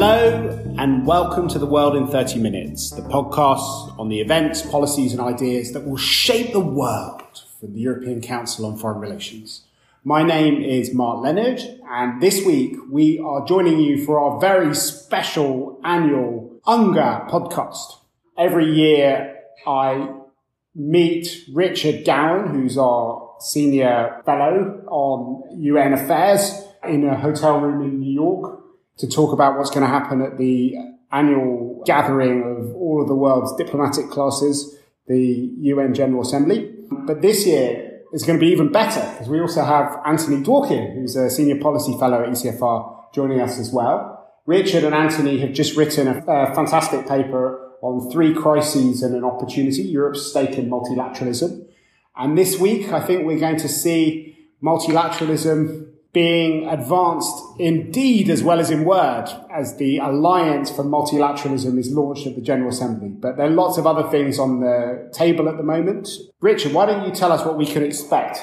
Hello, and welcome to The World in 30 Minutes, the podcast on the events, policies, and ideas that will shape the world for the European Council on Foreign Relations. My name is Mark Leonard, and this week we are joining you for our very special annual UNGA podcast. Every year I meet Richard Gowan, who's our senior fellow on UN affairs in a hotel room in New York to talk about what's going to happen at the annual gathering of all of the world's diplomatic classes, the UN General Assembly. But this year is going to be even better because we also have Anthony Dworkin, who's a senior policy fellow at ECFR, joining us as well. Richard and Anthony have just written a, a fantastic paper on three crises and an opportunity, Europe's stake in multilateralism. And this week, I think we're going to see multilateralism being advanced in deed as well as in word as the Alliance for Multilateralism is launched at the General Assembly. But there are lots of other things on the table at the moment. Richard, why don't you tell us what we can expect?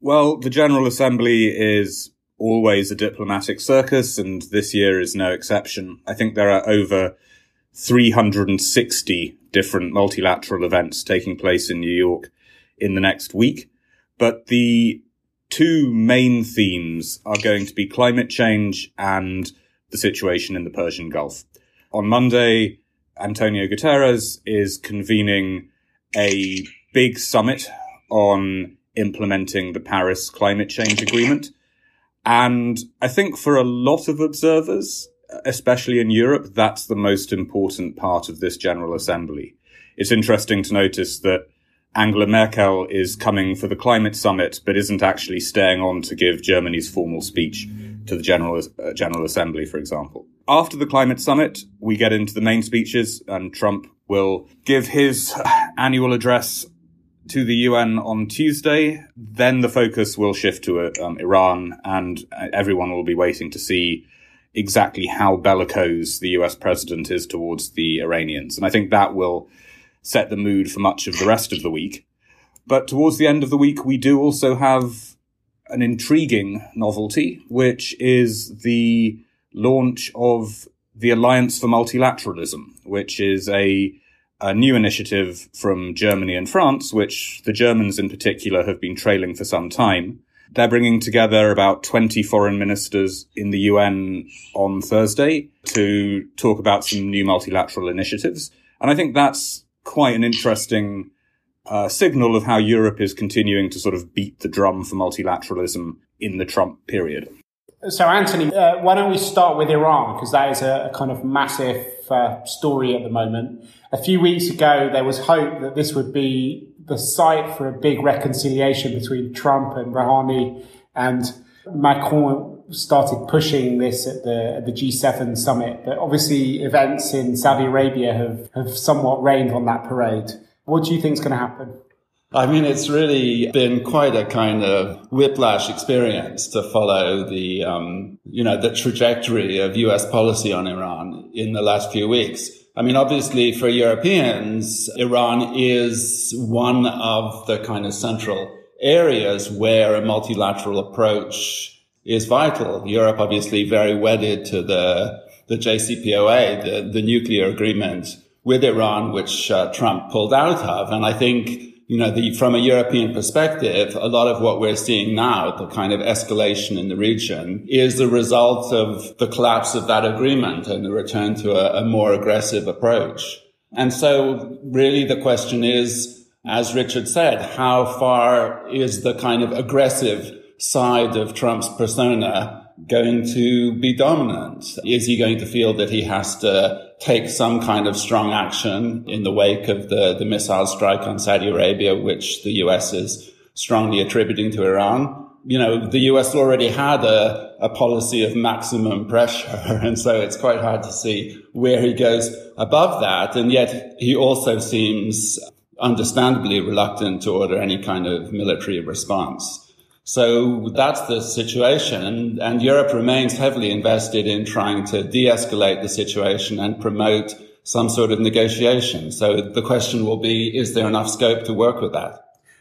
Well, the General Assembly is always a diplomatic circus, and this year is no exception. I think there are over 360 different multilateral events taking place in New York in the next week. But the two main themes are going to be climate change and the situation in the Persian Gulf. On Monday, Antonio Guterres is convening a big summit on implementing the Paris climate change agreement. And I think for a lot of observers, especially in Europe, that's the most important part of this General Assembly. It's interesting to notice that Angela Merkel is coming for the climate summit, but isn't actually staying on to give Germany's formal speech to the General, uh, General Assembly, for example. After the climate summit, we get into the main speeches and Trump will give his annual address to the UN on Tuesday. Then the focus will shift to uh, um, Iran and uh, everyone will be waiting to see exactly how bellicose the US president is towards the Iranians. And I think that will set the mood for much of the rest of the week. But towards the end of the week, we do also have an intriguing novelty, which is the launch of the Alliance for Multilateralism, which is a, a new initiative from Germany and France, which the Germans in particular have been trailing for some time. They're bringing together about 20 foreign ministers in the UN on Thursday to talk about some new multilateral initiatives. And I think that's quite an interesting uh, signal of how Europe is continuing to sort of beat the drum for multilateralism in the Trump period. So, Anthony, uh, why don't we start with Iran? Because that is a, a kind of massive uh, story at the moment. A few weeks ago, there was hope that this would be the site for a big reconciliation between Trump and Rouhani, and Macron started pushing this at the at the G7 summit. But obviously, events in Saudi Arabia have, have somewhat rained on that parade. What do you think is going to happen? I mean, it's really been quite a kind of whiplash experience to follow the, um, you know, the trajectory of U.S. policy on Iran in the last few weeks. I mean, obviously for Europeans, Iran is one of the kind of central areas where a multilateral approach is vital. Europe obviously very wedded to the, the JCPOA, the, the nuclear agreement with Iran, which uh, Trump pulled out of. And I think you know, the, from a European perspective, a lot of what we're seeing now, the kind of escalation in the region, is the result of the collapse of that agreement and the return to a, a more aggressive approach. And so really the question is, as Richard said, how far is the kind of aggressive side of Trump's persona going to be dominant? Is he going to feel that he has to take some kind of strong action in the wake of the, the missile strike on Saudi Arabia, which the US is strongly attributing to Iran? You know, the US already had a, a policy of maximum pressure. And so it's quite hard to see where he goes above that. And yet he also seems understandably reluctant to order any kind of military response. So that's the situation. And, and Europe remains heavily invested in trying to de-escalate the situation and promote some sort of negotiation. So the question will be, is there enough scope to work with that?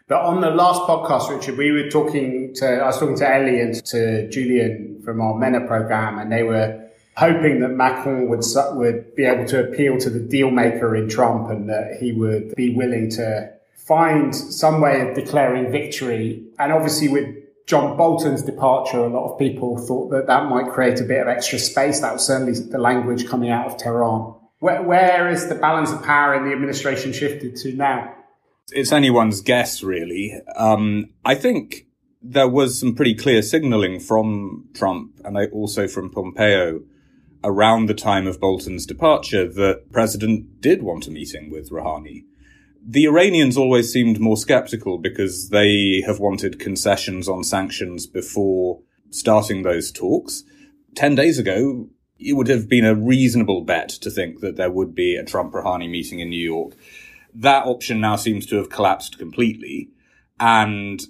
But on the last podcast, Richard, we were talking to, I was talking to Ellie and to Julian from our MENA program, and they were hoping that Macron would would be able to appeal to the deal maker in Trump and that he would be willing to find some way of declaring victory. And obviously, with John Bolton's departure, a lot of people thought that that might create a bit of extra space. That was certainly the language coming out of Tehran. where, where is the balance of power in the administration shifted to now? It's anyone's guess, really. Um, I think there was some pretty clear signaling from Trump and also from Pompeo around the time of Bolton's departure that President did want a meeting with Rouhani. The Iranians always seemed more skeptical because they have wanted concessions on sanctions before starting those talks. Ten days ago, it would have been a reasonable bet to think that there would be a Trump Rouhani meeting in New York. That option now seems to have collapsed completely. And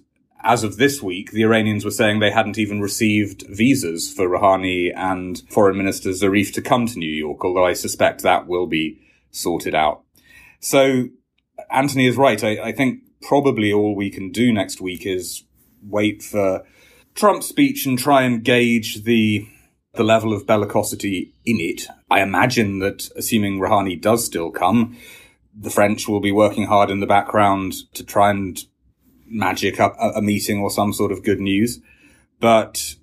as of this week, the Iranians were saying they hadn't even received visas for Rouhani and Foreign Minister Zarif to come to New York, although I suspect that will be sorted out. So Anthony is right. I, I think probably all we can do next week is wait for Trump's speech and try and gauge the the level of bellicosity in it. I imagine that assuming Rouhani does still come, the French will be working hard in the background to try and magic up a, a meeting or some sort of good news. But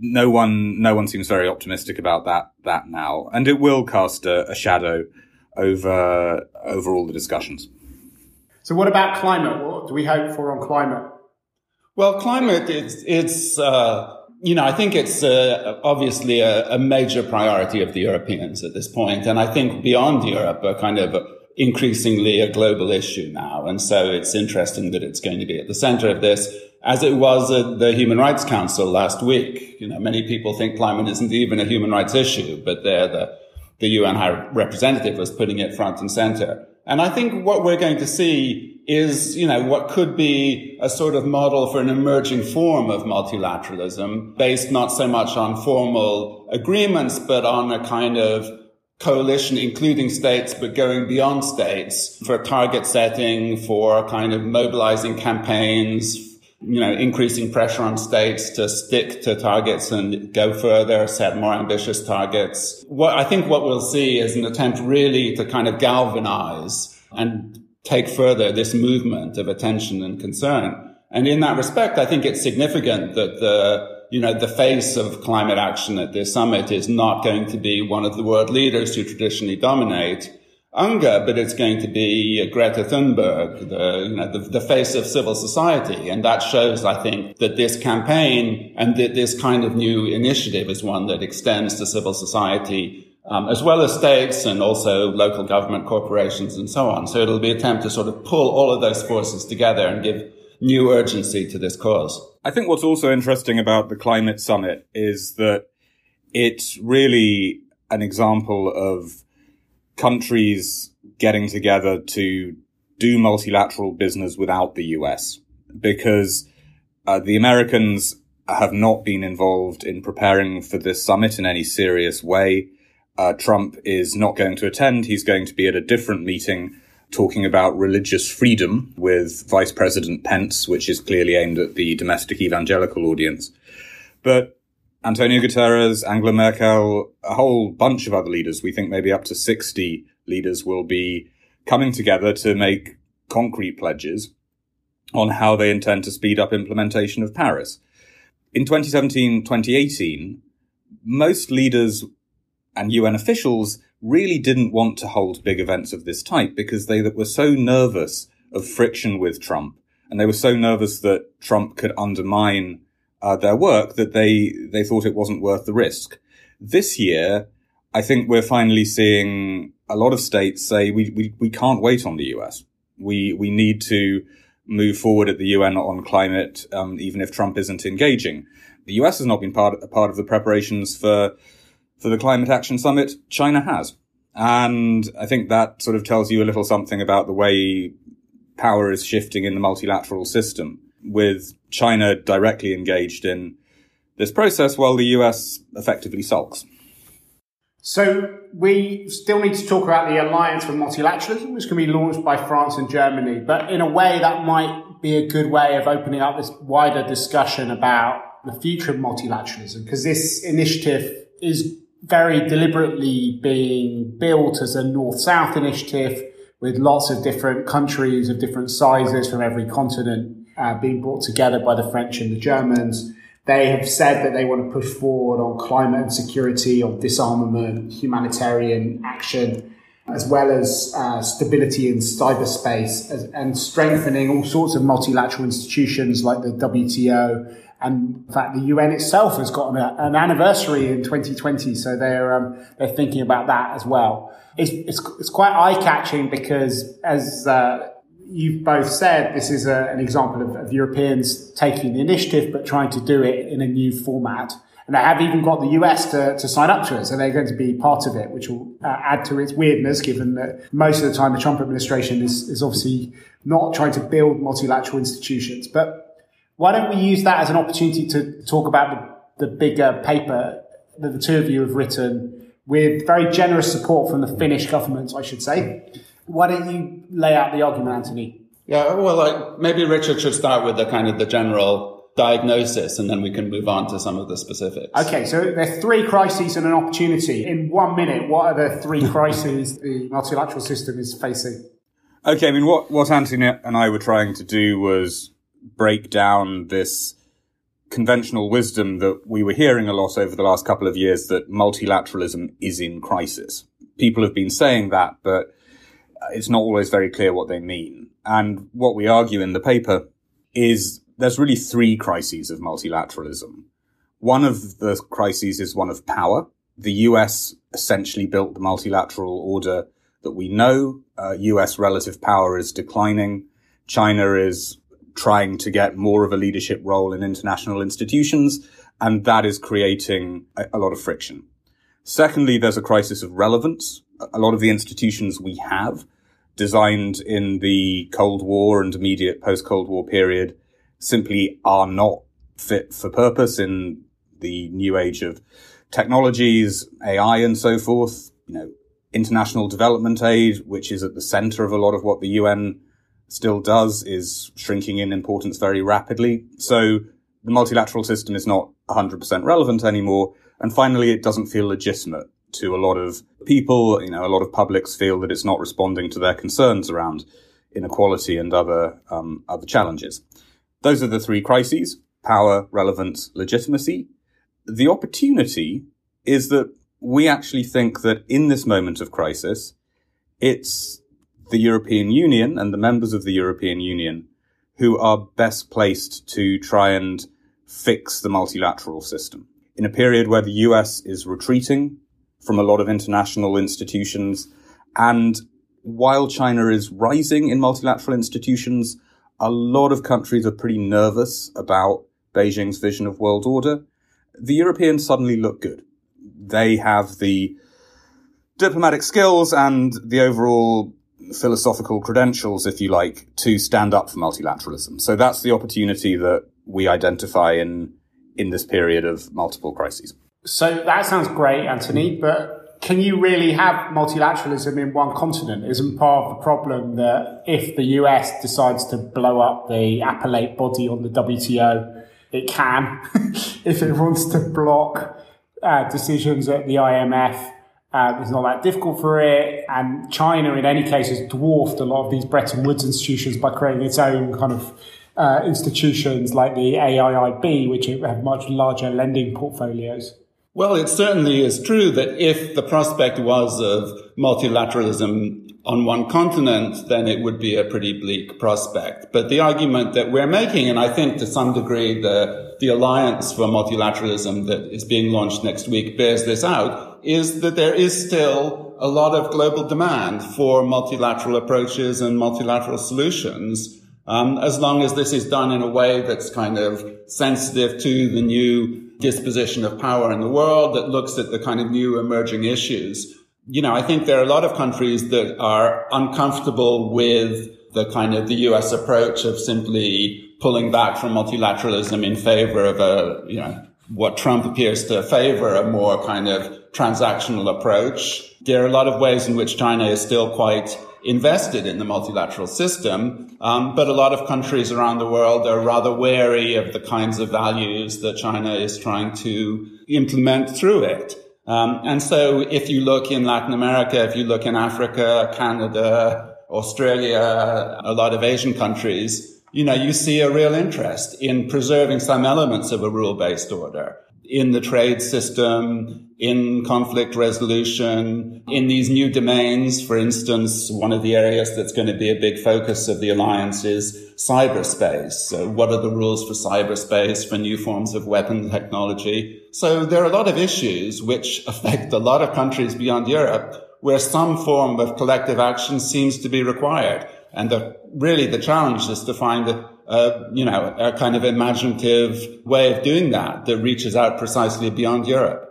no one, no one seems very optimistic about that, that now. And it will cast a, a shadow over, over all the discussions. So what about climate? What do we hope for on climate? Well, climate, it's, it's, uh, you know, I think it's uh, obviously a, a, major priority of the Europeans at this point, and I think beyond Europe, a kind of increasingly a global issue now. And so it's interesting that it's going to be at the center of this, as it was at the Human Rights Council last week. You know, many people think climate isn't even a human rights issue, but there the, the UN High Representative was putting it front and center. And I think what we're going to see is, you know, what could be a sort of model for an emerging form of multilateralism based not so much on formal agreements, but on a kind of coalition, including states, but going beyond states for target setting, for kind of mobilizing campaigns, you know, increasing pressure on states to stick to targets and go further, set more ambitious targets. What I think what we'll see is an attempt really to kind of galvanize and take further this movement of attention and concern. And in that respect, I think it's significant that the you know, the face of climate action at this summit is not going to be one of the world leaders who traditionally dominate UNGA, but it's going to be Greta Thunberg, the, you know, the, the, face of civil society. And that shows, I think, that this campaign and that this kind of new initiative is one that extends to civil society, um, as well as states and also local government corporations and so on. So it'll be an attempt to sort of pull all of those forces together and give new urgency to this cause. I think what's also interesting about the climate summit is that it's really an example of countries getting together to do multilateral business without the US because uh, the Americans have not been involved in preparing for this summit in any serious way. Uh, Trump is not going to attend. He's going to be at a different meeting talking about religious freedom with Vice President Pence, which is clearly aimed at the domestic evangelical audience. But Antonio Guterres, Angela Merkel, a whole bunch of other leaders, we think maybe up to 60 leaders will be coming together to make concrete pledges on how they intend to speed up implementation of Paris. In 2017, 2018, most leaders and UN officials really didn't want to hold big events of this type because they were so nervous of friction with Trump and they were so nervous that Trump could undermine uh, their work that they they thought it wasn't worth the risk. This year, I think we're finally seeing a lot of states say we we, we can't wait on the US. We we need to move forward at the UN on climate, um, even if Trump isn't engaging. The US has not been part a part of the preparations for for the Climate Action Summit, China has. And I think that sort of tells you a little something about the way power is shifting in the multilateral system, with China directly engaged in this process while the US effectively sulks. So we still need to talk about the alliance for multilateralism, which can be launched by France and Germany. But in a way, that might be a good way of opening up this wider discussion about the future of multilateralism, because this initiative is very deliberately being built as a north-south initiative with lots of different countries of different sizes from every continent uh, being brought together by the French and the Germans. They have said that they want to push forward on climate and security, on disarmament, humanitarian action, as well as uh, stability in cyberspace as, and strengthening all sorts of multilateral institutions like the WTO. And in fact, the UN itself has got an, an anniversary in 2020, so they're um, they're thinking about that as well. It's it's, it's quite eye catching because as uh, you've both said this is a, an example of, of, Europeans taking the initiative, but trying to do it in a new format. And they have even got the US to, to sign up to it. So they're going to be part of it, which will uh, add to its weirdness, given that most of the time the Trump administration is, is obviously not trying to build multilateral institutions. But why don't we use that as an opportunity to talk about the, the bigger paper that the two of you have written with very generous support from the Finnish government, I should say. Why don't you lay out the argument, Anthony? Yeah, well, like, maybe Richard should start with the kind of the general diagnosis and then we can move on to some of the specifics. Okay, so there are three crises and an opportunity. In one minute, what are the three crises the multilateral system is facing? Okay, I mean, what, what Anthony and I were trying to do was break down this conventional wisdom that we were hearing a lot over the last couple of years that multilateralism is in crisis. People have been saying that, but it's not always very clear what they mean. And what we argue in the paper is there's really three crises of multilateralism. One of the crises is one of power. The US essentially built the multilateral order that we know. Uh, US relative power is declining. China is trying to get more of a leadership role in international institutions, and that is creating a, a lot of friction. Secondly, there's a crisis of relevance a lot of the institutions we have designed in the Cold War and immediate post Cold War period simply are not fit for purpose in the new age of technologies, AI and so forth. You know, international development aid, which is at the center of a lot of what the UN still does, is shrinking in importance very rapidly. So the multilateral system is not 100% relevant anymore. And finally, it doesn't feel legitimate to a lot of people. You know, a lot of publics feel that it's not responding to their concerns around inequality and other um, other challenges. Those are the three crises: power, relevance, legitimacy. The opportunity is that we actually think that in this moment of crisis, it's the European Union and the members of the European Union who are best placed to try and fix the multilateral system. In a period where the US is retreating from a lot of international institutions. And while China is rising in multilateral institutions, a lot of countries are pretty nervous about Beijing's vision of world order. The Europeans suddenly look good. They have the diplomatic skills and the overall philosophical credentials, if you like, to stand up for multilateralism. So that's the opportunity that we identify in, in this period of multiple crises. So that sounds great, Anthony, but can you really have multilateralism in one continent? Isn't part of the problem that if the US decides to blow up the appellate body on the WTO, it can. if it wants to block uh, decisions at the IMF, uh, it's not that difficult for it. And China, in any case, has dwarfed a lot of these Bretton Woods institutions by creating its own kind of uh, institutions like the AIIB, which have much larger lending portfolios. Well, it certainly is true that if the prospect was of multilateralism on one continent, then it would be a pretty bleak prospect. But the argument that we're making, and I think to some degree the, the alliance for multilateralism that is being launched next week bears this out, is that there is still a lot of global demand for multilateral approaches and multilateral solutions. Um, as long as this is done in a way that's kind of sensitive to the new disposition of power in the world that looks at the kind of new emerging issues. You know, I think there are a lot of countries that are uncomfortable with the kind of the US approach of simply pulling back from multilateralism in favor of a, you know, what Trump appears to favor, a more kind of transactional approach. There are a lot of ways in which China is still quite invested in the multilateral system, um, but a lot of countries around the world are rather wary of the kinds of values that China is trying to implement through it. Um, and so if you look in Latin America, if you look in Africa, Canada, Australia, a lot of Asian countries, you know, you see a real interest in preserving some elements of a rule-based order in the trade system, in conflict resolution, in these new domains. For instance, one of the areas that's going to be a big focus of the alliance is cyberspace. So what are the rules for cyberspace, for new forms of weapon technology? So there are a lot of issues which affect a lot of countries beyond Europe where some form of collective action seems to be required. And the, really the challenge is to find a, you know, a kind of imaginative way of doing that that reaches out precisely beyond Europe.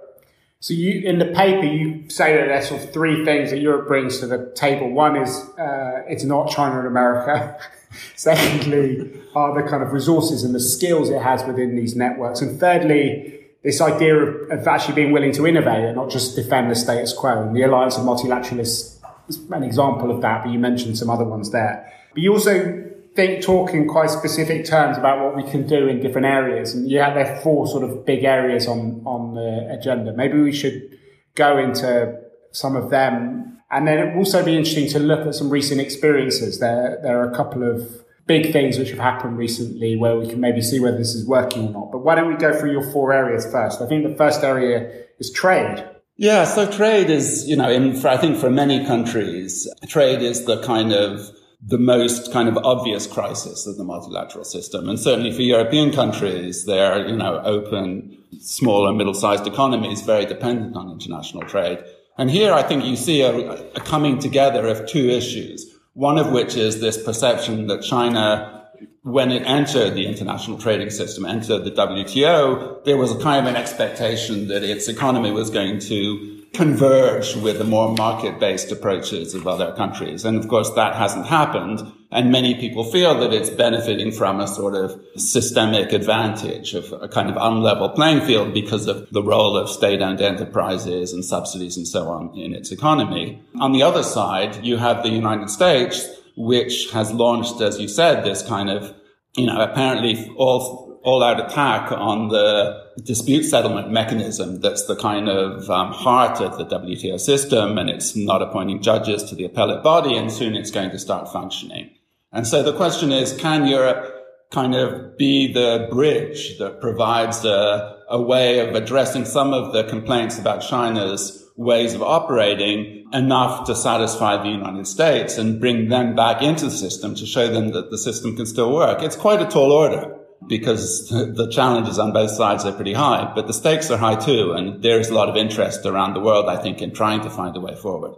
So you, in the paper, you say that there's sort of three things that Europe brings to the table. One is, uh, it's not China and America. Secondly, are the kind of resources and the skills it has within these networks. And thirdly, this idea of, of actually being willing to innovate and not just defend the status quo. And the Alliance of Multilateralists is an example of that, but you mentioned some other ones there. But you also think, talk in quite specific terms about what we can do in different areas. And have there four sort of big areas on, on the agenda. Maybe we should go into some of them. And then it will also be interesting to look at some recent experiences. There, there are a couple of big things which have happened recently where we can maybe see whether this is working or not. But why don't we go through your four areas first? I think the first area is trade. Yeah, so trade is, you know, in, for, I think for many countries, trade is the kind of the most kind of obvious crisis of the multilateral system. And certainly for European countries, they're, you know, open, small and middle-sized economies, very dependent on international trade. And here I think you see a, a coming together of two issues. One of which is this perception that China, when it entered the international trading system, entered the WTO, there was a kind of an expectation that its economy was going to converge with the more market-based approaches of other countries. And of course, that hasn't happened. And many people feel that it's benefiting from a sort of systemic advantage of a kind of unlevel playing field because of the role of state-owned enterprises and subsidies and so on in its economy. On the other side, you have the United States, which has launched, as you said, this kind of, you know, apparently all all out attack on the dispute settlement mechanism that's the kind of um, heart of the WTO system, and it's not appointing judges to the appellate body, and soon it's going to start functioning. And so the question is, can Europe kind of be the bridge that provides a, a way of addressing some of the complaints about China's ways of operating enough to satisfy the United States and bring them back into the system to show them that the system can still work. It's quite a tall order because the challenges on both sides are pretty high, but the stakes are high too. And there's a lot of interest around the world, I think, in trying to find a way forward.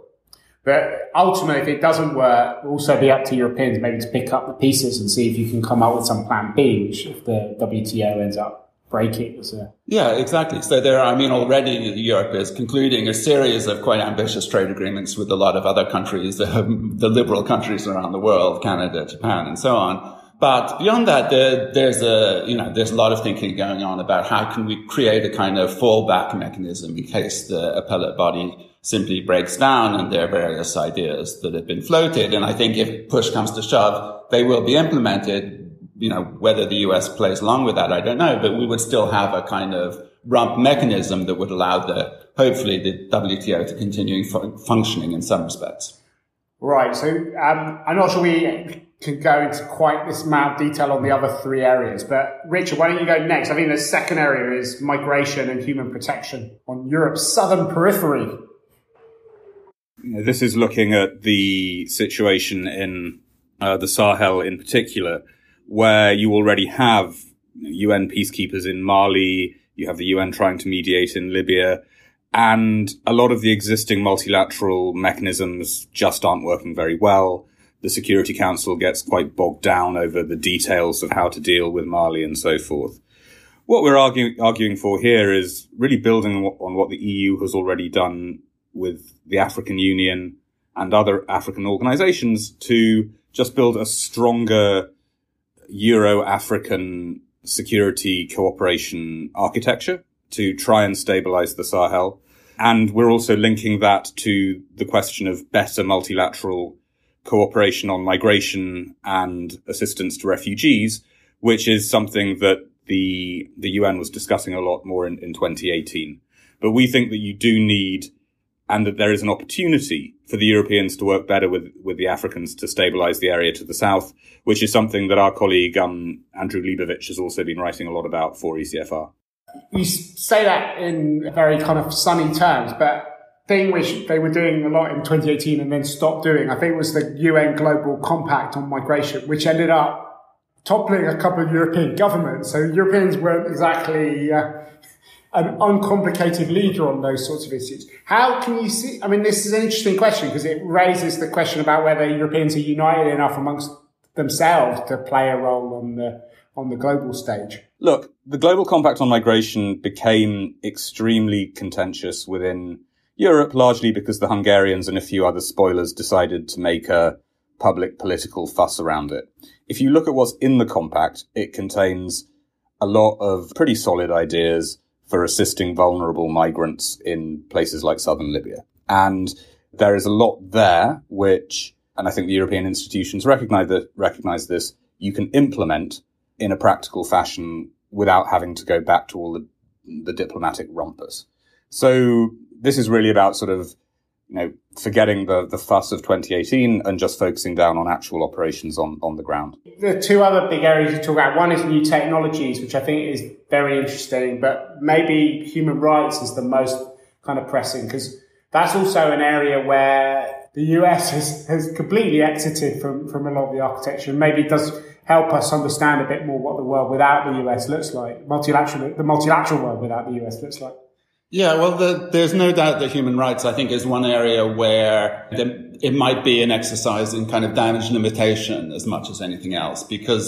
But ultimately, if it doesn't work, it'll also be up to Europeans maybe to pick up the pieces and see if you can come up with some plan B, which if the WTO ends up breaking. So. Yeah, exactly. So there, I mean, already Europe is concluding a series of quite ambitious trade agreements with a lot of other countries, the, the liberal countries around the world, Canada, Japan, and so on. But beyond that, there, there's a, you know, there's a lot of thinking going on about how can we create a kind of fallback mechanism in case the appellate body simply breaks down and there are various ideas that have been floated. And I think if push comes to shove, they will be implemented. You know, whether the US plays along with that, I don't know, but we would still have a kind of rump mechanism that would allow the, hopefully the WTO to continue fu- functioning in some respects. Right. So um, I'm not sure we can go into quite this amount of detail on the other three areas. But Richard, why don't you go next? I think the second area is migration and human protection on Europe's southern periphery. This is looking at the situation in uh, the Sahel in particular, where you already have UN peacekeepers in Mali, you have the UN trying to mediate in Libya, and a lot of the existing multilateral mechanisms just aren't working very well the Security Council gets quite bogged down over the details of how to deal with Mali and so forth. What we're arguing, arguing for here is really building on what the EU has already done with the African Union and other African organizations to just build a stronger Euro-African security cooperation architecture to try and stabilize the Sahel. And we're also linking that to the question of better multilateral cooperation on migration and assistance to refugees, which is something that the the UN was discussing a lot more in, in 2018. But we think that you do need and that there is an opportunity for the Europeans to work better with, with the Africans to stabilize the area to the south, which is something that our colleague um, Andrew Lebovich has also been writing a lot about for ECFR. You say that in very kind of sunny terms, but thing which they were doing a lot in 2018 and then stopped doing, I think was the UN Global Compact on Migration, which ended up toppling a couple of European governments. So Europeans weren't exactly uh, an uncomplicated leader on those sorts of issues. How can you see? I mean, this is an interesting question because it raises the question about whether Europeans are united enough amongst themselves to play a role on the on the global stage. Look, the Global Compact on Migration became extremely contentious within Europe, largely because the Hungarians and a few other spoilers decided to make a public political fuss around it. If you look at what's in the compact, it contains a lot of pretty solid ideas for assisting vulnerable migrants in places like southern Libya. And there is a lot there which, and I think the European institutions recognize recognize this, you can implement in a practical fashion without having to go back to all the, the diplomatic rumpus. So this is really about sort of you know, forgetting the, the fuss of 2018 and just focusing down on actual operations on, on the ground. The two other big areas you talk about, one is new technologies, which I think is very interesting, but maybe human rights is the most kind of pressing because that's also an area where the US has, has completely exited from, from a lot of the architecture and maybe does help us understand a bit more what the world without the US looks like, multilateral, the multilateral world without the US looks like. Yeah, well, the, there's no doubt that human rights, I think, is one area where the, it might be an exercise in kind of damage limitation as much as anything else, because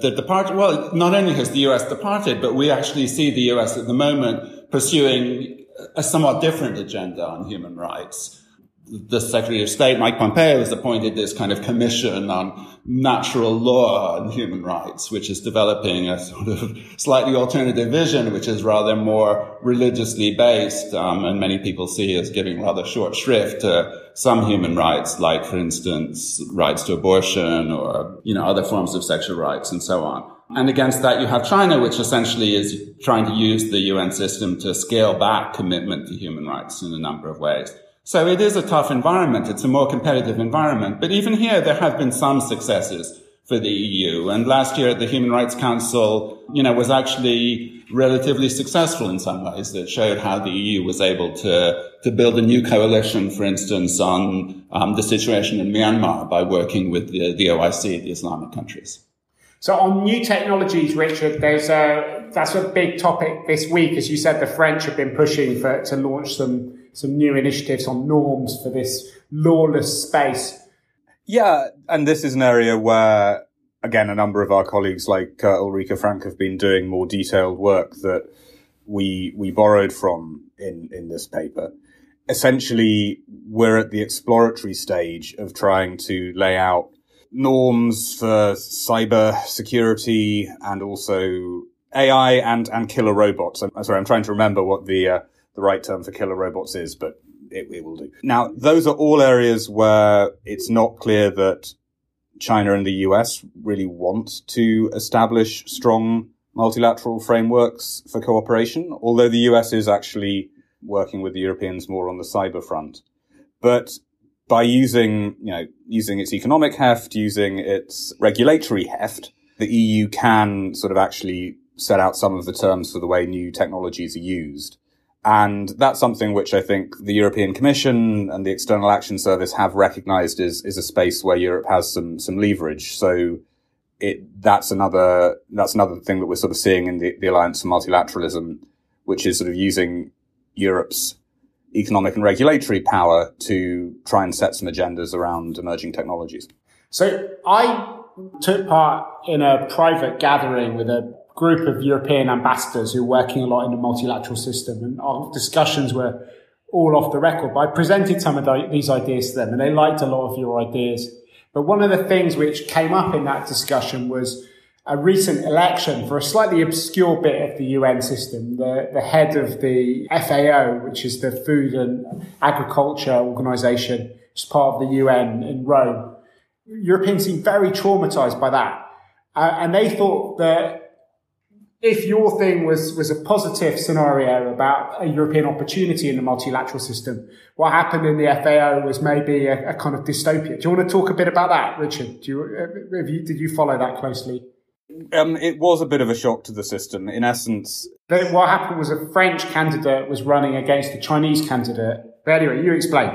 the departure, well, not only has the US departed, but we actually see the US at the moment pursuing a somewhat different agenda on human rights the Secretary of State, Mike Pompeo, has appointed this kind of commission on natural law and human rights, which is developing a sort of slightly alternative vision, which is rather more religiously based, um, and many people see as giving rather short shrift to some human rights, like, for instance, rights to abortion or, you know, other forms of sexual rights and so on. And against that, you have China, which essentially is trying to use the UN system to scale back commitment to human rights in a number of ways. So it is a tough environment. It's a more competitive environment. But even here, there have been some successes for the EU. And last year at the Human Rights Council, you know, was actually relatively successful in some ways that showed how the EU was able to, to build a new coalition, for instance, on um, the situation in Myanmar by working with the, the OIC, the Islamic countries. So on new technologies, Richard, there's a, that's a big topic this week. As you said, the French have been pushing for, to launch some some new initiatives on norms for this lawless space. Yeah, and this is an area where, again, a number of our colleagues like uh, Ulrike Franke have been doing more detailed work that we we borrowed from in in this paper. Essentially, we're at the exploratory stage of trying to lay out norms for cyber security and also AI and and killer robots. I'm sorry, I'm trying to remember what the uh, the right term for killer robots is, but it, it will do. Now, those are all areas where it's not clear that China and the US really want to establish strong multilateral frameworks for cooperation, although the US is actually working with the Europeans more on the cyber front. But by using, you know, using its economic heft, using its regulatory heft, the EU can sort of actually set out some of the terms for the way new technologies are used. And that's something which I think the European Commission and the External Action Service have recognized is, is a space where Europe has some, some leverage. So it, that's another, that's another thing that we're sort of seeing in the, the Alliance for Multilateralism, which is sort of using Europe's economic and regulatory power to try and set some agendas around emerging technologies. So I took part in a private gathering with a group of European ambassadors who are working a lot in the multilateral system, and our discussions were all off the record. But I presented some of the, these ideas to them, and they liked a lot of your ideas. But one of the things which came up in that discussion was a recent election for a slightly obscure bit of the UN system. The, the head of the FAO, which is the Food and Agriculture Organization, is part of the UN in Rome. Europeans seemed very traumatized by that. Uh, and they thought that if your thing was, was a positive scenario about a European opportunity in the multilateral system, what happened in the FAO was maybe a, a kind of dystopia. Do you want to talk a bit about that, Richard? Do you, uh, you, did you follow that closely? Um, it was a bit of a shock to the system. In essence, but what happened was a French candidate was running against a Chinese candidate. But anyway, you explain.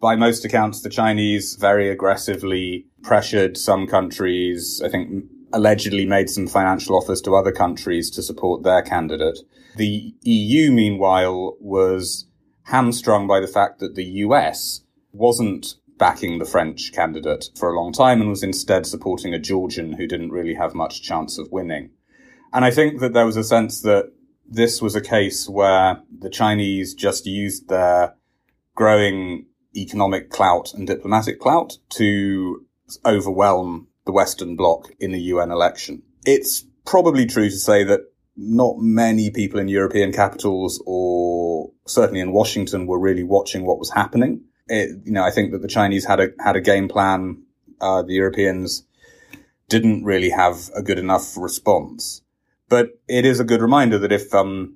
By most accounts, the Chinese very aggressively pressured some countries. I think allegedly made some financial offers to other countries to support their candidate. The EU, meanwhile, was hamstrung by the fact that the US wasn't backing the French candidate for a long time and was instead supporting a Georgian who didn't really have much chance of winning. And I think that there was a sense that this was a case where the Chinese just used their growing economic clout and diplomatic clout to overwhelm the Western Bloc in the UN election. It's probably true to say that not many people in European capitals or certainly in Washington were really watching what was happening. It, you know, I think that the Chinese had a, had a game plan. Uh, the Europeans didn't really have a good enough response. But it is a good reminder that if, um,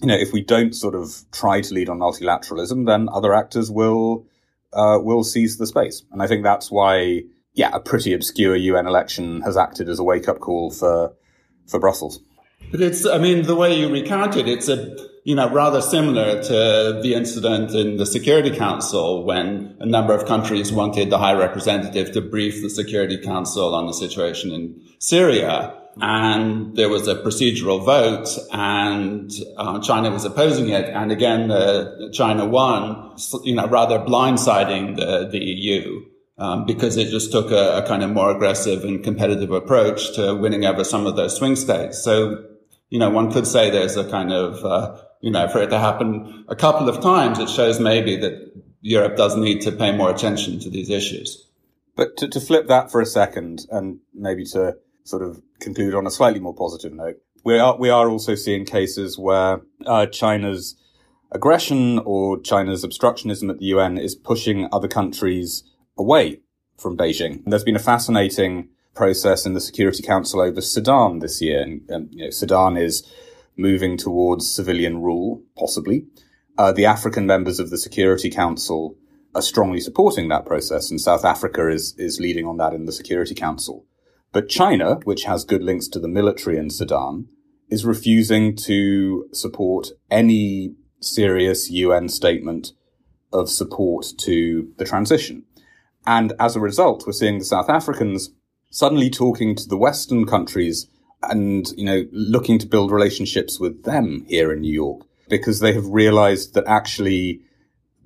you know, if we don't sort of try to lead on multilateralism, then other actors will, uh, will seize the space. And I think that's why yeah, a pretty obscure UN election has acted as a wake up call for for Brussels. But it's, I mean, the way you recount it, it's a, you know, rather similar to the incident in the Security Council when a number of countries wanted the High Representative to brief the Security Council on the situation in Syria. And there was a procedural vote and uh, China was opposing it. And again, uh, China won, you know, rather blindsiding the, the EU um, because it just took a, a, kind of more aggressive and competitive approach to winning over some of those swing states. So, you know, one could say there's a kind of, uh, you know, for it to happen a couple of times, it shows maybe that Europe does need to pay more attention to these issues. But to, to flip that for a second and maybe to sort of conclude on a slightly more positive note, we are, we are also seeing cases where uh, China's aggression or China's obstructionism at the UN is pushing other countries away from Beijing. And there's been a fascinating process in the Security Council over Sudan this year. And, and you know, Sudan is moving towards civilian rule, possibly. Uh, the African members of the Security Council are strongly supporting that process, and South Africa is is leading on that in the Security Council. But China, which has good links to the military in Sudan, is refusing to support any serious UN statement of support to the transition. And as a result, we're seeing the South Africans suddenly talking to the Western countries and, you know, looking to build relationships with them here in New York because they have realized that actually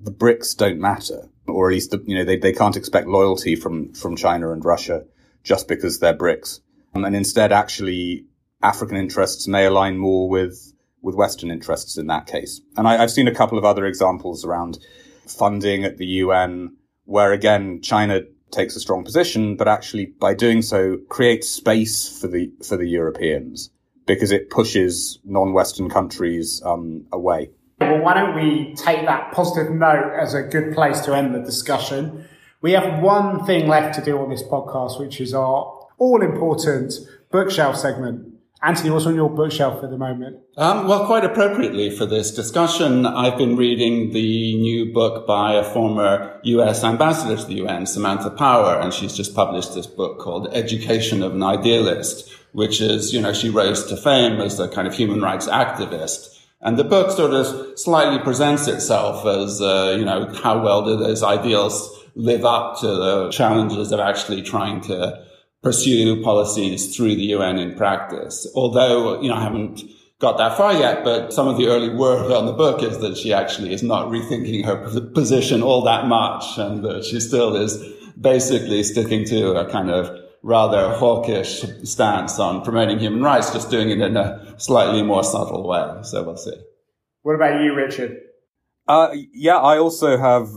the BRICS don't matter, or at least, the, you know, they, they can't expect loyalty from, from China and Russia just because they're BRICS. Um, And instead, actually, African interests may align more with, with Western interests in that case. And I, I've seen a couple of other examples around funding at the UN where again, China takes a strong position, but actually by doing so creates space for the, for the Europeans because it pushes non-Western countries um, away. Well, why don't we take that positive note as a good place to end the discussion? We have one thing left to do on this podcast, which is our all important bookshelf segment. Anthony, what's on your bookshelf at the moment? Um, well, quite appropriately for this discussion, I've been reading the new book by a former US ambassador to the UN, Samantha Power, and she's just published this book called Education of an Idealist, which is, you know, she rose to fame as a kind of human rights activist. And the book sort of slightly presents itself as, uh, you know, how well do those ideals live up to the challenges of actually trying to pursue policies through the UN in practice. Although, you know, I haven't got that far yet, but some of the early work on the book is that she actually is not rethinking her position all that much and that she still is basically sticking to a kind of rather hawkish stance on promoting human rights, just doing it in a slightly more subtle way. So we'll see. What about you, Richard? Uh, yeah, I also have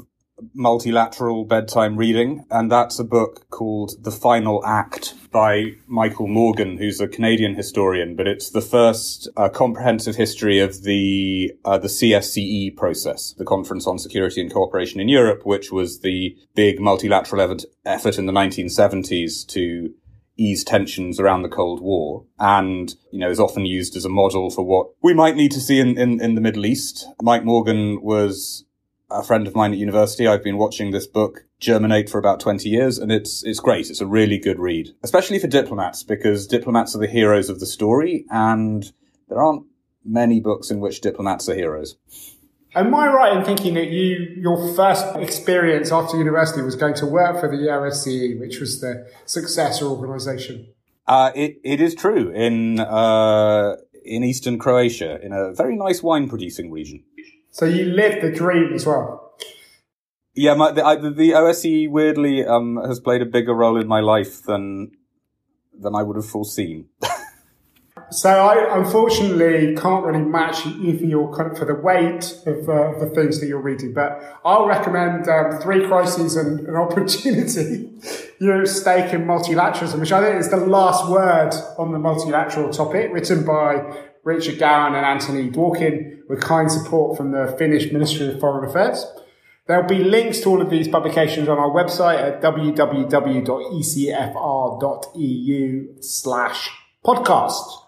multilateral bedtime reading, and that's a book called The Final Act by Michael Morgan, who's a Canadian historian, but it's the first uh, comprehensive history of the uh, the CSCE process, the Conference on Security and Cooperation in Europe, which was the big multilateral effort in the 1970s to ease tensions around the Cold War and, you know, is often used as a model for what we might need to see in, in, in the Middle East. Mike Morgan was a friend of mine at university. I've been watching this book germinate for about 20 years and it's, it's great. It's a really good read, especially for diplomats because diplomats are the heroes of the story and there aren't many books in which diplomats are heroes. Am I right in thinking that you, your first experience after university was going to work for the OSCE, which was the successor organisation? Uh, it, it is true in, uh, in eastern Croatia, in a very nice wine producing region. So you lived the dream as well. Yeah, my, the, I, the OSCE weirdly um, has played a bigger role in my life than than I would have foreseen. So I unfortunately can't really match you for your for the weight of uh, the things that you're reading, but I'll recommend um, Three Crises and an Opportunity, know, Stake in Multilateralism, which I think is the last word on the multilateral topic, written by Richard Gowan and Anthony Dworkin with kind support from the Finnish Ministry of Foreign Affairs. There'll be links to all of these publications on our website at www.ecfr.eu slash podcast.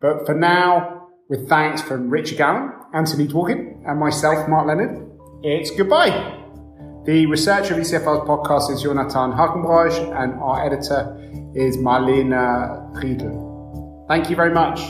But for now, with thanks from Richard Gowan, Anthony Dworkin, and myself, Mark Leonard, it's goodbye. The researcher of ECFR's podcast is Jonathan Hackenbroich, and our editor is Marlene uh, Riedel. Thank you very much.